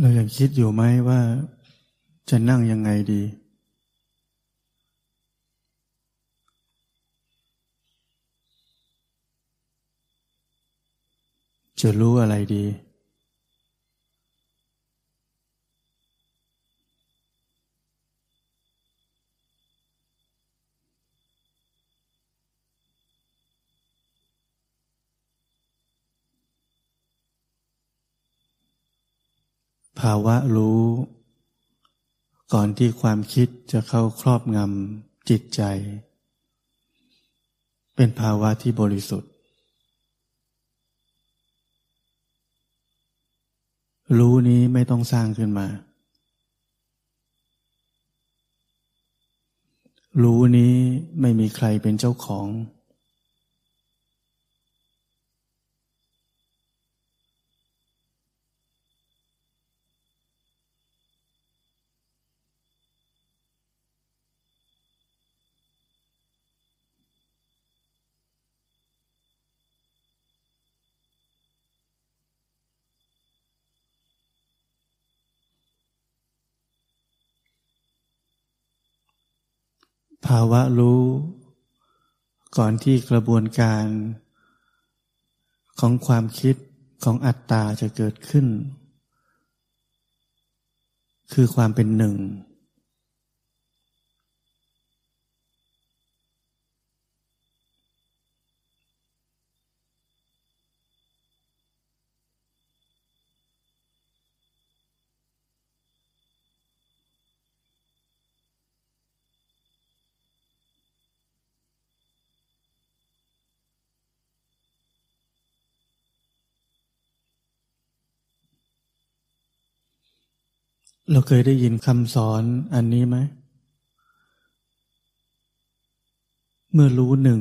เรายังคิดอยู่ไหมว่าจะนั่งยังไงดี จะรู้อะไรดี ภาวะรู้ ก่อนที่ความคิดจะเข้าครอบงำจิตใจ เป็นภาวะที่บริสุทธิ์ รู้นี้ไม่ต้องสร้างขึ้นมา รู้นี้ไม่มีใครเป็นเจ้าของ ภาวะรู้ ก่อนที่กระบวนการของความคิดของอัตตาจะเกิดขึ้น คือความเป็นหนึ่ง เราเคยได้ยินคำสอนอันนี้ไหม เมื่อรู้หนึ่ง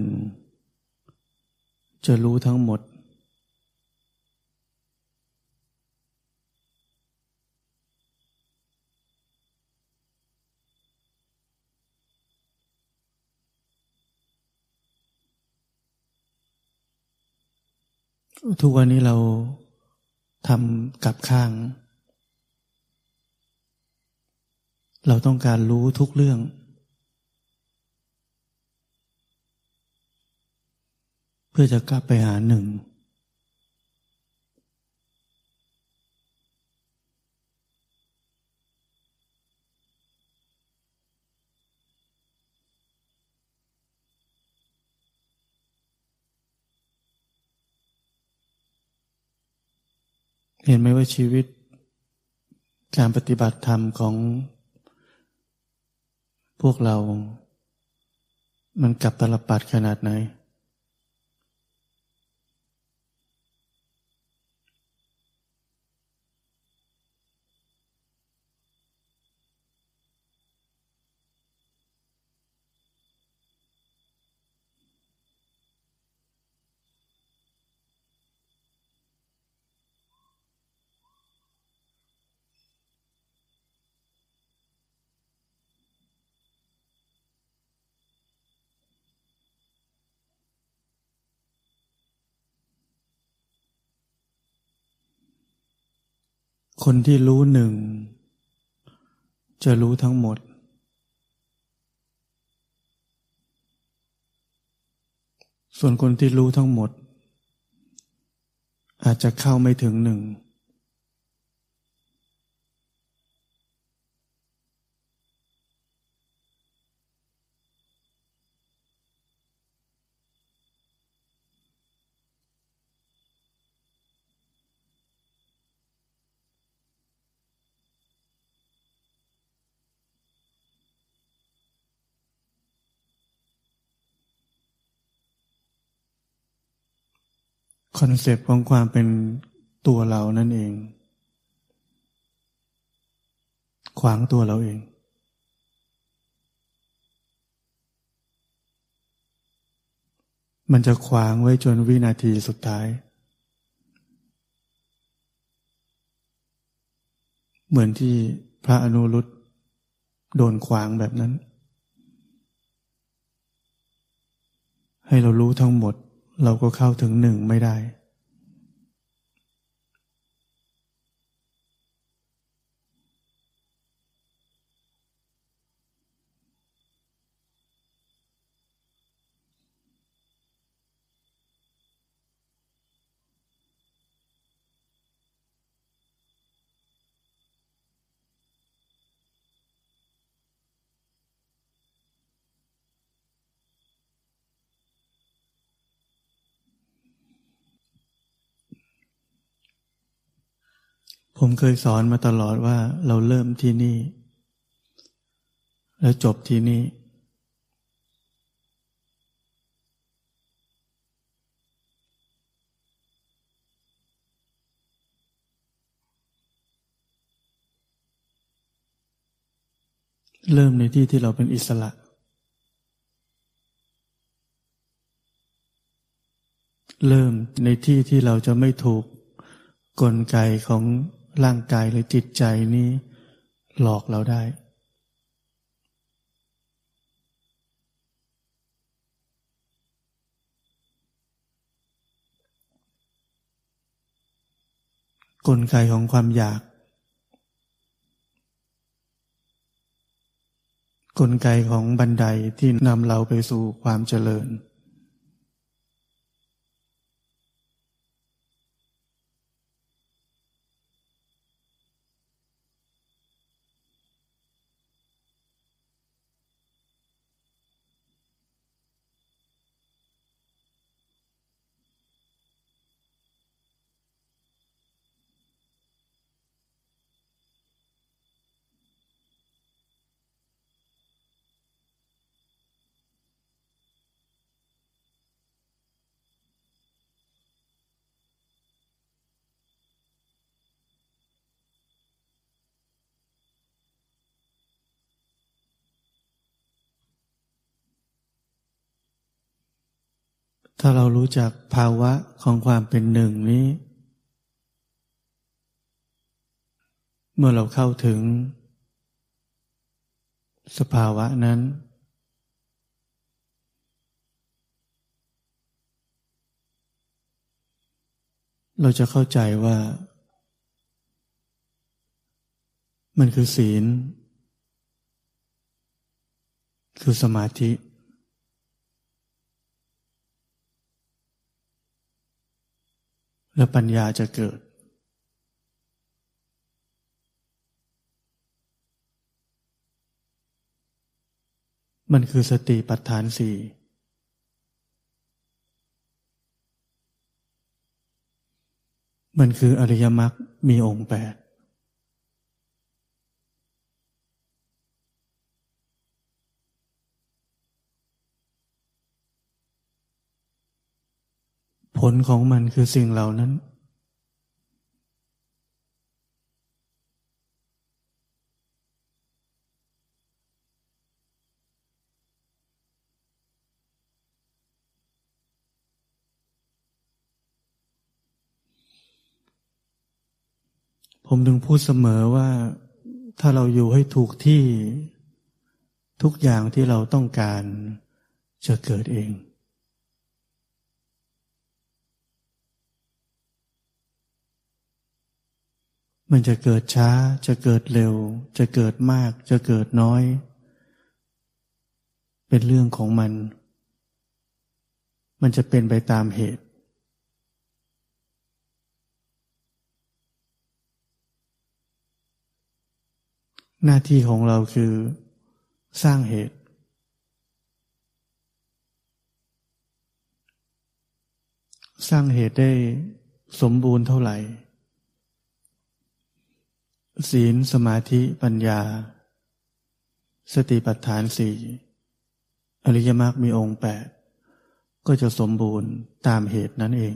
จะรู้ทั้งหมด ทุกวันนี้เราทำกับข้าง เราต้องการรู้ทุกเรื่อง เพื่อจะกลับไปหาหนึ่ง เห็นไหมว่าชีวิตการปฏิบัติธรรมของ พวกเรา มันกลับตลปัดขนาดไหน คนที่รู้หนึ่ง จะรู้ทั้งหมด ส่วนคนที่รู้ทั้งหมด อาจจะเข้าไม่ถึงหนึ่ง concept ของความเป็นตัวเรานั่นเอง ขวางตัวเราเอง มันจะขวางไว้จนวินาทีสุดท้าย เหมือนที่พระอนุรุทธโดนขวางแบบนั้น ให้เรารู้ทั้งหมด เราก็เข้าถึงหนึ่งไม่ได้ ผมเคยสอนมาตลอดว่าเราเริ่มที่นี่ แล้วจบที่นี่ เริ่มในที่ที่เราเป็นอิสระ เริ่มในที่ที่เราจะไม่ถูกกลไกของ ร่างกายหรือจิตใจนี้ หลอกเราได้ กลไกของความอยาก กลไกของบันไดที่นำเราไปสู่ความเจริญ ถ้าเรารู้จักภาวะของความเป็นหนึ่งนี้ เมื่อเราเข้าถึง สภาวะนั้น เราจะเข้าใจว่า มันคือศีล คือสมาธิ และปัญญาจะเกิด มันคือสติปัฏฐานสี่มันคืออริยมรรคมีองค์แปด ผลของมันคือสิ่งเหล่านั้น ผมถึงพูดเสมอว่าถ้าเราอยู่ให้ถูกที่ทุกอย่างที่เราต้องการจะเกิดเอง มันจะเกิดช้า จะเกิดเร็ว จะเกิดมาก จะเกิดน้อย เป็นเรื่องของมัน มันจะเป็นไปตามเหตุ หน้าที่ของเราคือสร้างเหตุ สร้างเหตุได้สมบูรณ์เท่าไหร่ ศีลสมาธิปัญญา สติปัฏฐานสี่อริยมรรคมีองค์แปดก็จะสมบูรณ์ตามเหตุนั้นเอง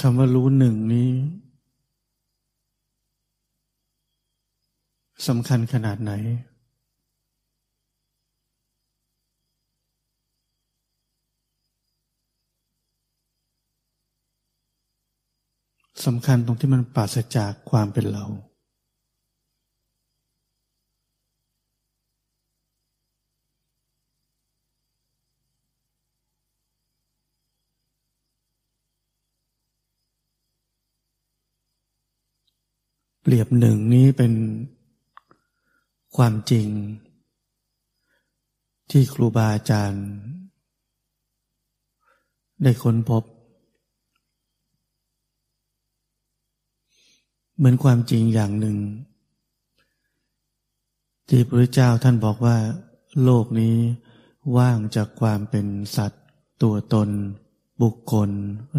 คำว่ารู้หนึ่งนี้สำคัญขนาดไหน สำคัญตรงที่มันปราศจากความเป็นเรา เปรียบหนึ่งนี้เป็นความจริง ที่ครูบาอาจารย์ ได้ค้นพบ เหมือนความจริงอย่างหนึ่ง ที่พระเจ้าท่านบอกว่า โลกนี้ว่างจากความเป็นสัตว์ ตัวตน บุคคล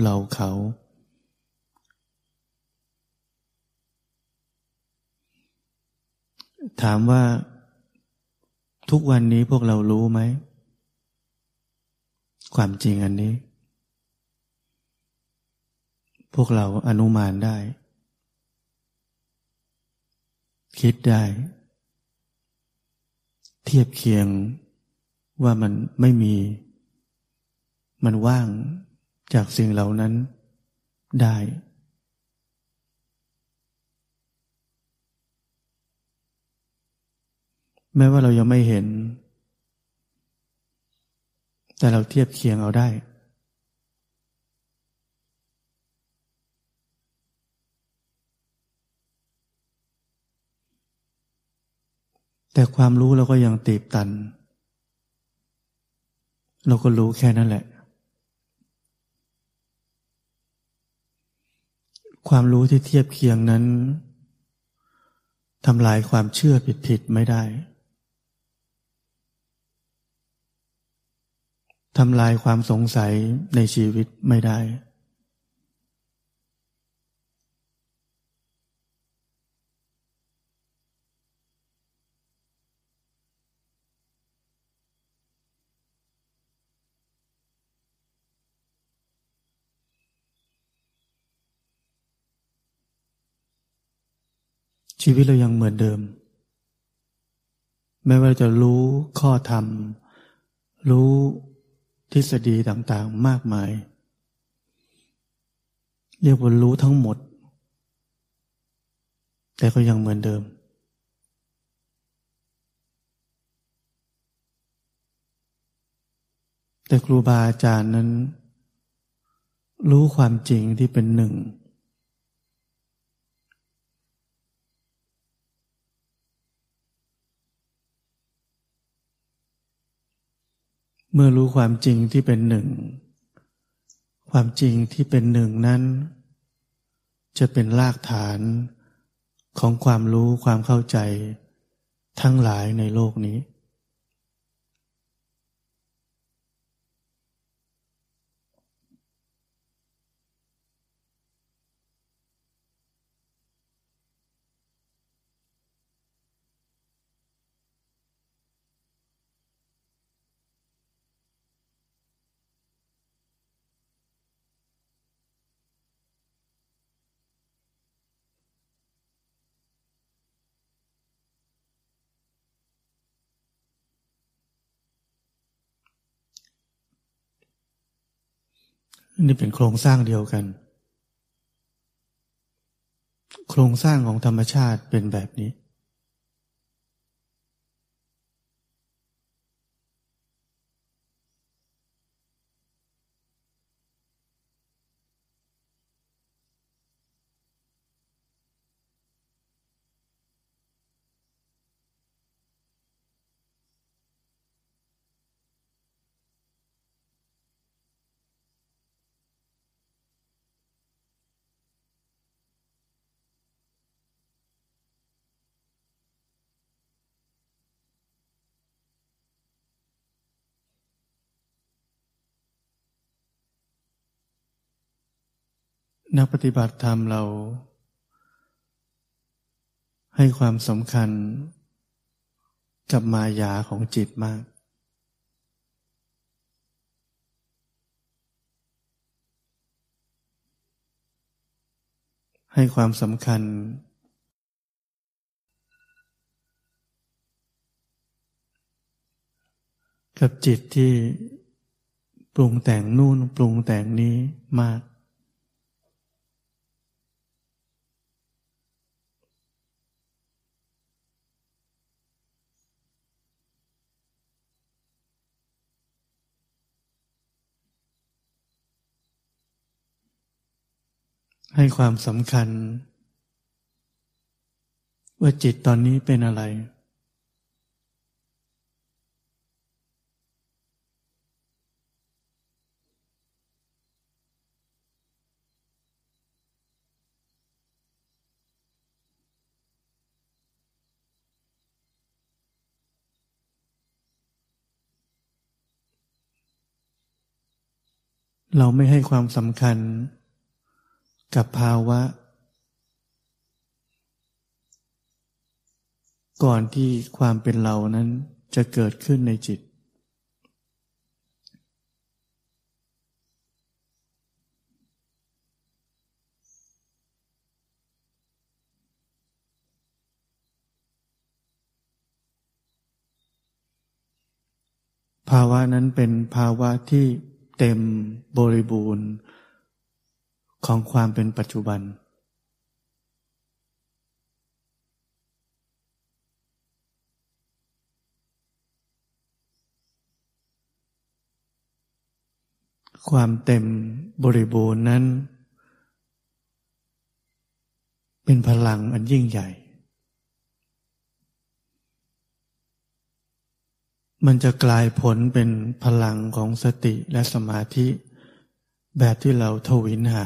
เราเขา ถามว่าทุกวันนี้พวกเรารู้ไหม ความจริงอันนี้ พวกเราอนุมานได้ คิดได้ เทียบเคียงว่ามันไม่มี มันว่างจากสิ่งเหล่านั้นได้ แม้ว่าเรายังไม่เห็น แต่เราเทียบเคียงเอาได้ แต่ความรู้เราก็ยังตีบตัน เราก็รู้แค่นั้นแหละ ความรู้ที่เทียบเคียงนั้นทำลายความเชื่อผิดๆไม่ได้ ทำลายความสงสัยในชีวิตไม่ได้ ชีวิตเรายังเหมือนเดิมแม้ว่าจะรู้ข้อธรรม รู้ ทฤษฎีต่างๆมากมาย เรียกว่ารู้ทั้งหมด แต่ก็ยังเหมือนเดิม แต่ครูบาอาจารย์นั้น รู้ความจริงที่เป็นหนึ่ง เมื่อรู้ความจริงที่เป็นหนึ่ง ความจริงที่เป็นหนึ่งนั้น จะเป็นรากฐานของความรู้ความเข้าใจทั้งหลายในโลกนี้ นี่เป็นโครงสร้างเดียวกัน โครงสร้างของธรรมชาติเป็นแบบนี้ นักปฏิบัติธรรมเรา ให้ความสำคัญกับมายาของจิตมาก ให้ความสำคัญ กับจิตที่ปรุงแต่งนู่นปรุงแต่งนี้มาก ให้ความสำคัญ ว่าจิตตอนนี้เป็นอะไร เราไม่ให้ความสำคัญ กับภาวะ ก่อนที่ความเป็นเรานั้นจะเกิดขึ้นในจิต ภาวะนั้นเป็นภาวะที่เต็มบริบูรณ์ ของความเป็นปัจจุบัน ความเต็มบริบูรณ์นั้น เป็นพลังอันยิ่งใหญ่ มันจะกลายผลเป็นพลังของสติและสมาธิ แบบที่เราทวินหา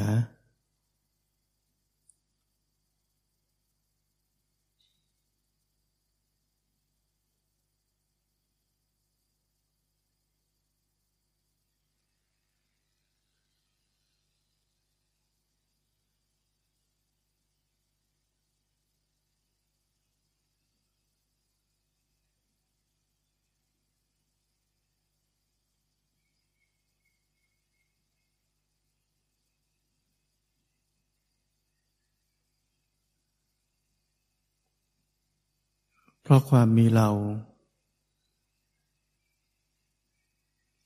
เพราะความมีเรา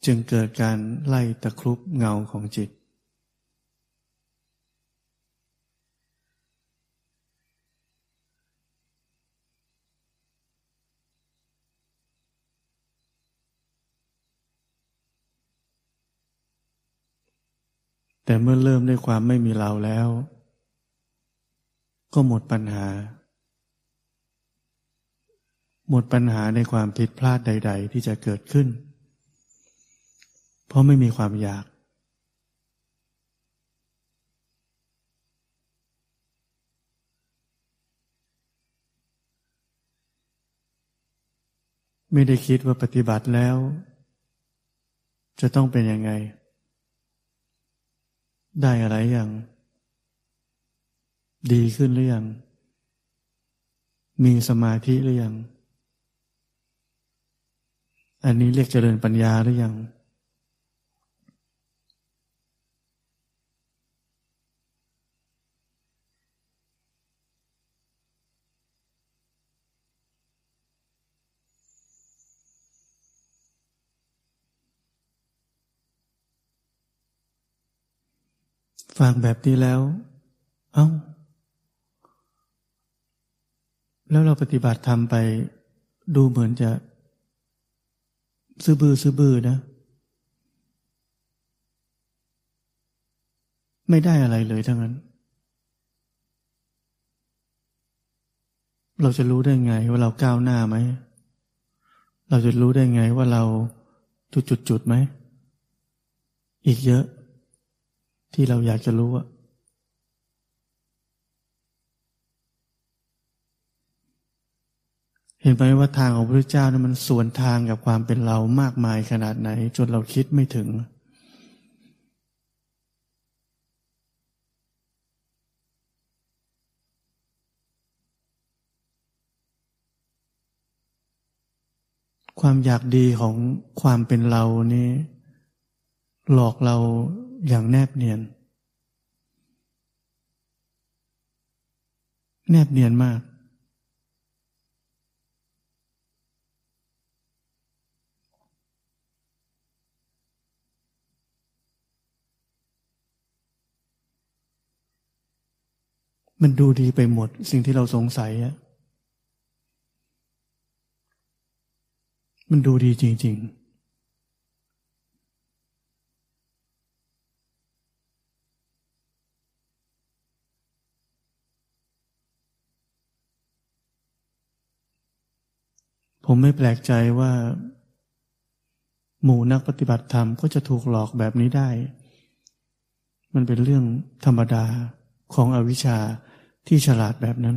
จึงเกิดการไล่ตะครุบเงาของจิต แต่เมื่อเริ่มด้วยความไม่มีเราแล้ว ก็หมดปัญหา หมดปัญหาในความผิดพลาดใด ๆ ที่จะเกิดขึ้น เพราะไม่มีความอยาก ไม่ได้คิดว่าปฏิบัติแล้ว จะต้องเป็นยังไง ได้อะไรอย่างดีขึ้นหรือยัง มีสมาธิหรือยัง อันนี้เรียกเจริญปัญญาหรือยัง ฟังแบบนี้แล้ว เอา้า แล้วเราปฏิบัติทำไปดูเหมือนจะ ซื้อบือซื้อบือนะ ไม่ได้อะไรเลยทั้งนั้น เราจะรู้ได้ไงว่าเราก้าวหน้าไหม เราจะรู้ได้ไงว่าเราจุดจุดจุดไหม อีกเยอะ ที่เราอยากจะรู้อะ เห็นไหมว่าทางของพระเจ้านั้นมันสวนทางกับความเป็นเรามากมายขนาดไหน จนเราคิดไม่ถึง ความอยากดีของความเป็นเรานี้หลอกเราอย่างแนบเนียน แนบเนียนมาก มันดูดีไปหมด สิ่งที่เราสงสัยอะมันดูดีจริง ๆผมไม่แปลกใจว่า หมู่นักปฏิบัติธรรมก็จะถูกหลอกแบบนี้ได้ มันเป็นเรื่องธรรมดาของอวิชชา ที่ฉลาดแบบนั้น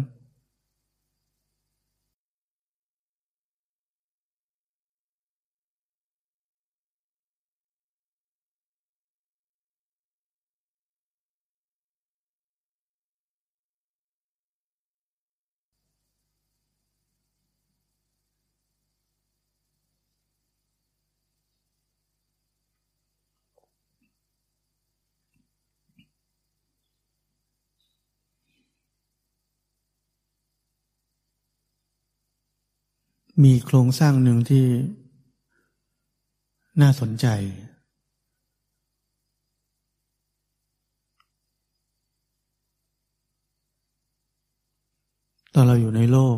มีโครงสร้างหนึ่งที่น่าสนใจ ตอนเราอยู่ในโลก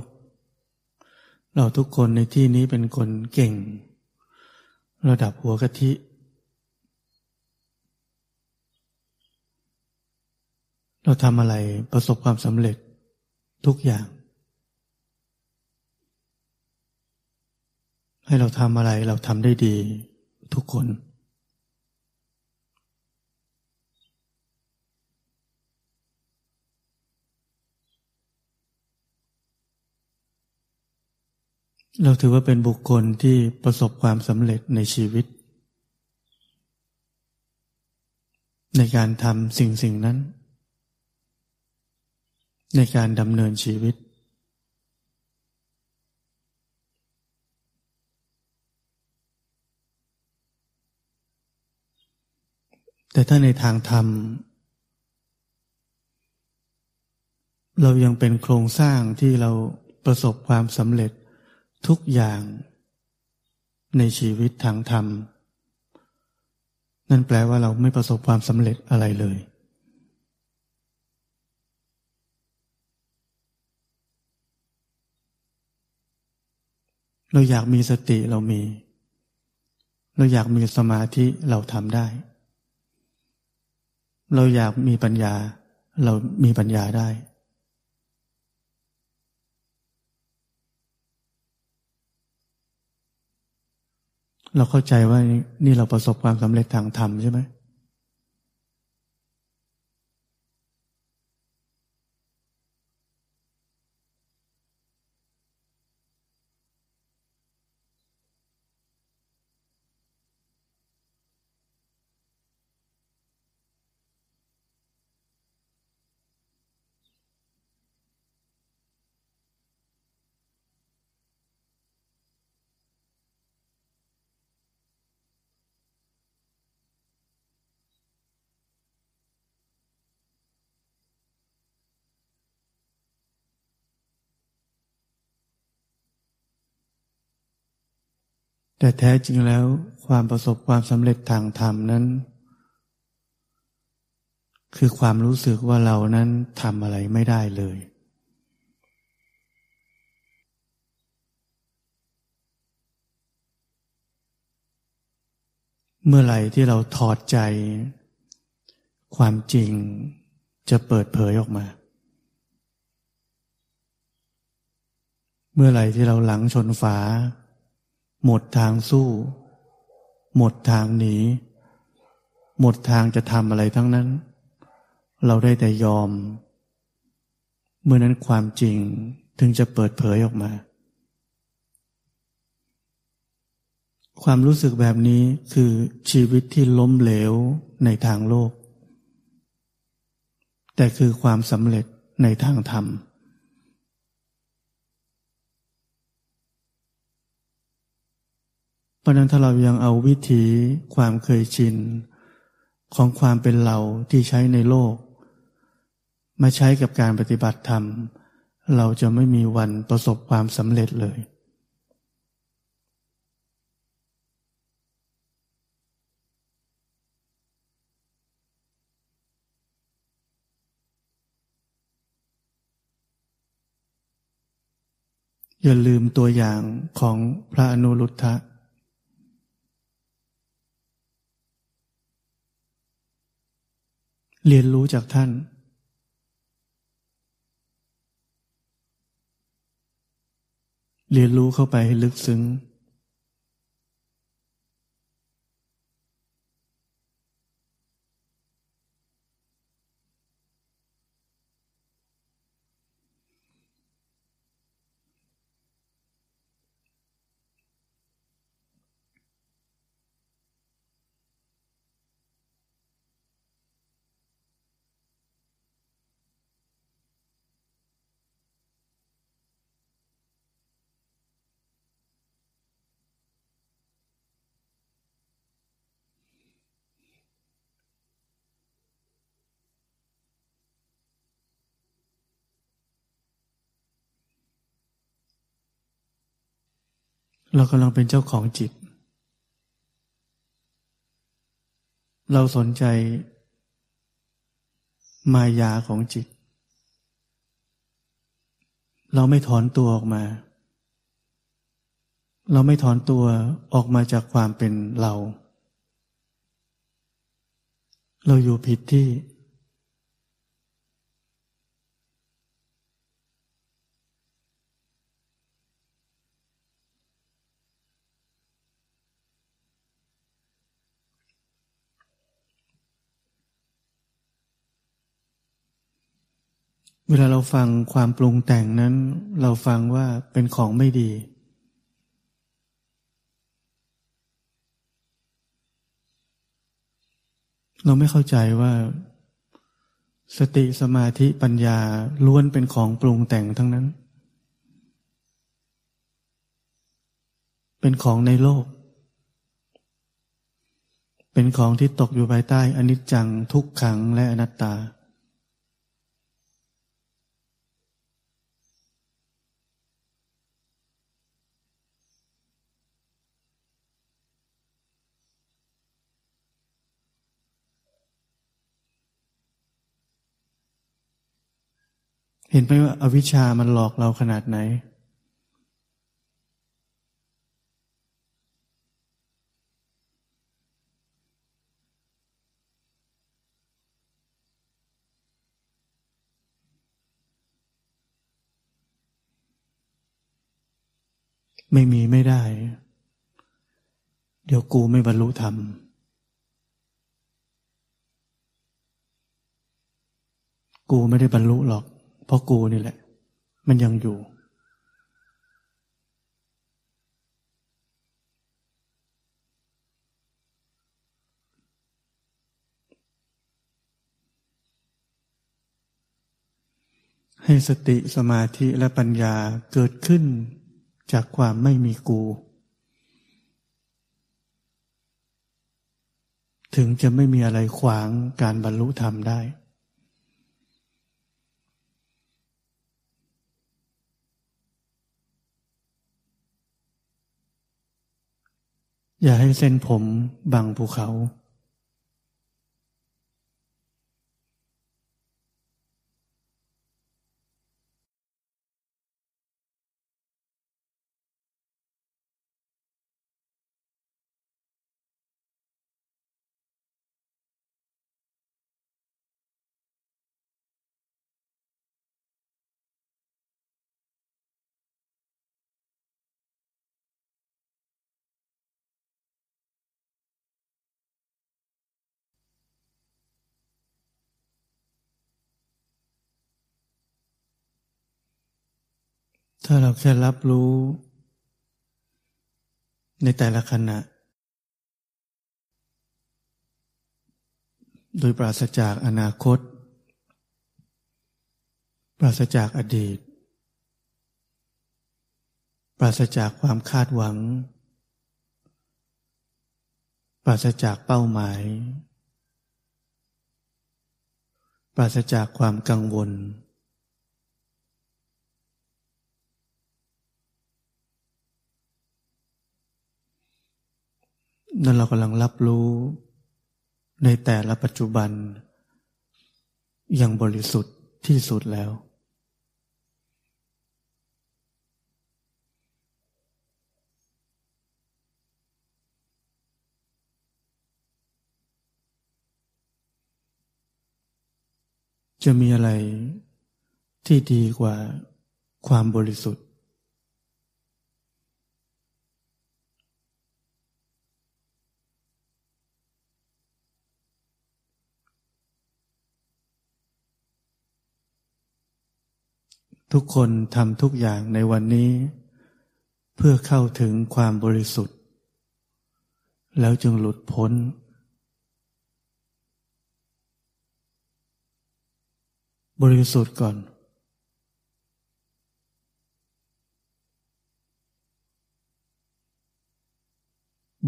เราทุกคนในที่นี้เป็นคนเก่ง ระดับหัวกะทิ เราทำอะไรประสบความสำเร็จทุกอย่าง ให้เราทำอะไรเราทำได้ดีทุกคน เราถือว่าเป็นบุคคลที่ประสบความสำเร็จในชีวิต ในการทำสิ่งสิ่งนั้น ในการดำเนินชีวิต แต่ถ้าในทางธรรม เรายังเป็นโครงสร้างที่เราประสบความสำเร็จทุกอย่างในชีวิตทางธรรม นั่นแปลว่าเราไม่ประสบความสำเร็จอะไรเลย เราอยากมีสติเรามี เราอยากมีสมาธิเราทำได้ เราอยากมีปัญญา เรามีปัญญาได้ เราเข้าใจว่านี่เราประสบความสำเร็จทางธรรมใช่ไหม แต่แท้จริงแล้วความประสบความสำเร็จทางธรรมนั้น คือความรู้สึกว่าเรานั้นทำอะไรไม่ได้เลย เมื่อไหร่ที่เราถอดใจ ความจริงจะเปิดเผยออกมา เมื่อไหร่ที่เราหลังชนฝา หมดทางสู้ หมดทางหนี หมดทางจะทำอะไรทั้งนั้น เราได้แต่ยอม เมื่อนั้นความจริงถึงจะเปิดเผยออกมา ความรู้สึกแบบนี้คือชีวิตที่ล้มเหลวในทางโลก แต่คือความสำเร็จในทางธรรม เพราะนั้นถ้าเรายังเอาวิถีความเคยชิน ของความเป็นเราที่ใช้ในโลก มาใช้กับการปฏิบัติธรรม เราจะไม่มีวันประสบความสำเร็จเลย อย่าลืมตัวอย่างของพระอนุรุทธะ เรียนรู้จากท่าน เรียนรู้เข้าไปให้ลึกซึ้ง เรากำลังเป็นเจ้าของจิต เราสนใจ มายาของจิต เราไม่ถอนตัวออกมา เราไม่ถอนตัวออกมาจากความเป็นเรา เราอยู่ผิดที่ เวลาเราฟังความปรุงแต่งนั้น เราฟังว่าเป็นของไม่ดี เราไม่เข้าใจว่า สติสมาธิปัญญาล้วนเป็นของปรุงแต่งทั้งนั้น เป็นของในโลก เป็นของที่ตกอยู่ภายใต้อนิจจังทุกขังและอนัตตา เห็นไหมว่าอาวิชามันหลอกเราขนาดไหน ไม่มีไม่ได้ เดี๋ยวกูไม่บรรลุธรรมกูไม่ได้บรรลุหรอก ราะกูนี่แหละ มันยังอยู่ ให้สติสมาธิและปัญญาเกิดขึ้นจากความไม่มีกู ถึงจะไม่มีอะไรขวางการบรรลุธรรมได้ อย่าให้เส้นผมบังภูเขา ถ้าเราแค่รับรู้ ในแต่ละขณะ โดยปราศจากอนาคต ปราศจากอดีต ปราศจากความคาดหวัง ปราศจากเป้าหมาย ปราศจากความกังวล นั่นเรากำลังรับรู้ในแต่ละปัจจุบัน อย่างบริสุทธิ์ที่สุดแล้ว จะมีอะไรที่ดีกว่าความบริสุทธิ์ ทุกคนทำทุกอย่างในวันนี้ เพื่อเข้าถึงความบริสุทธิ์ แล้วจึงหลุดพ้น บริสุทธิ์ก่อน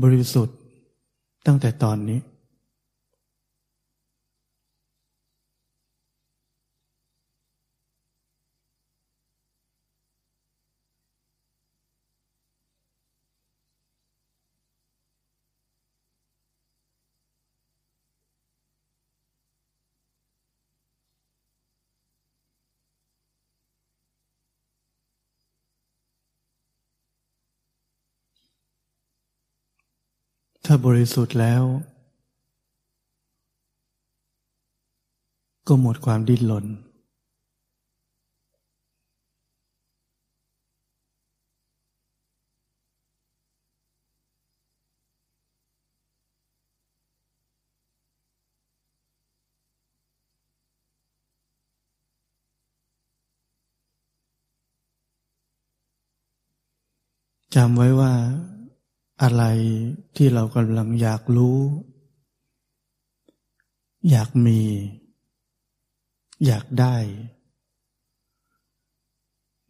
บริสุทธิ์ตั้งแต่ตอนนี้ถ้าบริสุทธิ์แล้ว ก็หมดความดิ้นรนจำไว้ว่า อะไรที่เรากำลังอยากรู้ อยากมี อยากได้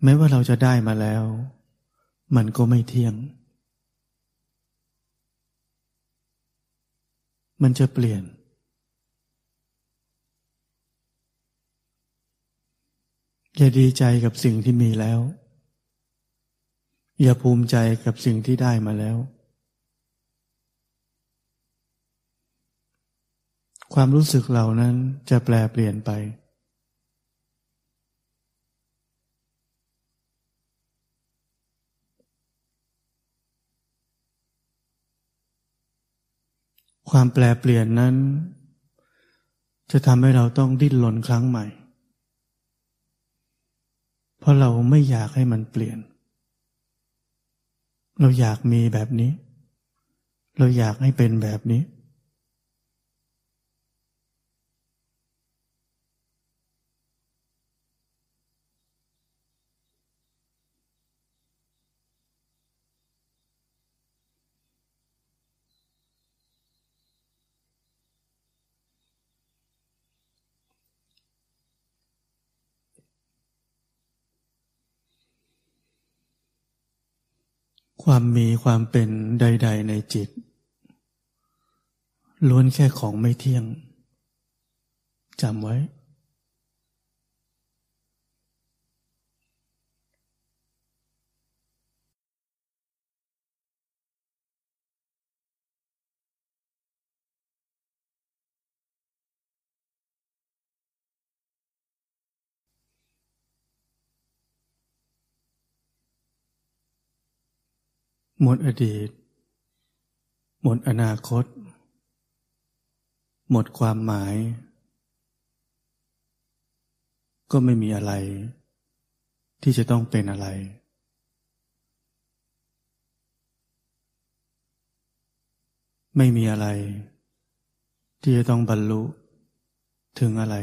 แม้ว่าเราจะได้มาแล้ว มันก็ไม่เที่ยง มันจะเปลี่ยน อย่าดีใจกับสิ่งที่มีแล้ว อย่าภูมิใจกับสิ่งที่ได้มาแล้ว ความรู้สึกเหล่านั้นจะแปลเปลี่ยนไป ความแปลเปลี่ยนนั้น จะทำให้เราต้องดิ้นรนครั้งใหม่ เพราะเราไม่อยากให้มันเปลี่ยน เราอยากมีแบบนี้ เราอยากให้เป็นแบบนี้ ความมีความเป็นใด ๆ ในจิต ล้วนแค่ของไม่เที่ยงจำไว้ หมดอดีต หมดอนาคต หมดความหมาย ก็ไม่มีอะไร ที่จะต้องเป็นอะไร ไม่มีอะไร ที่จะต้องบรรลุถึงอะไร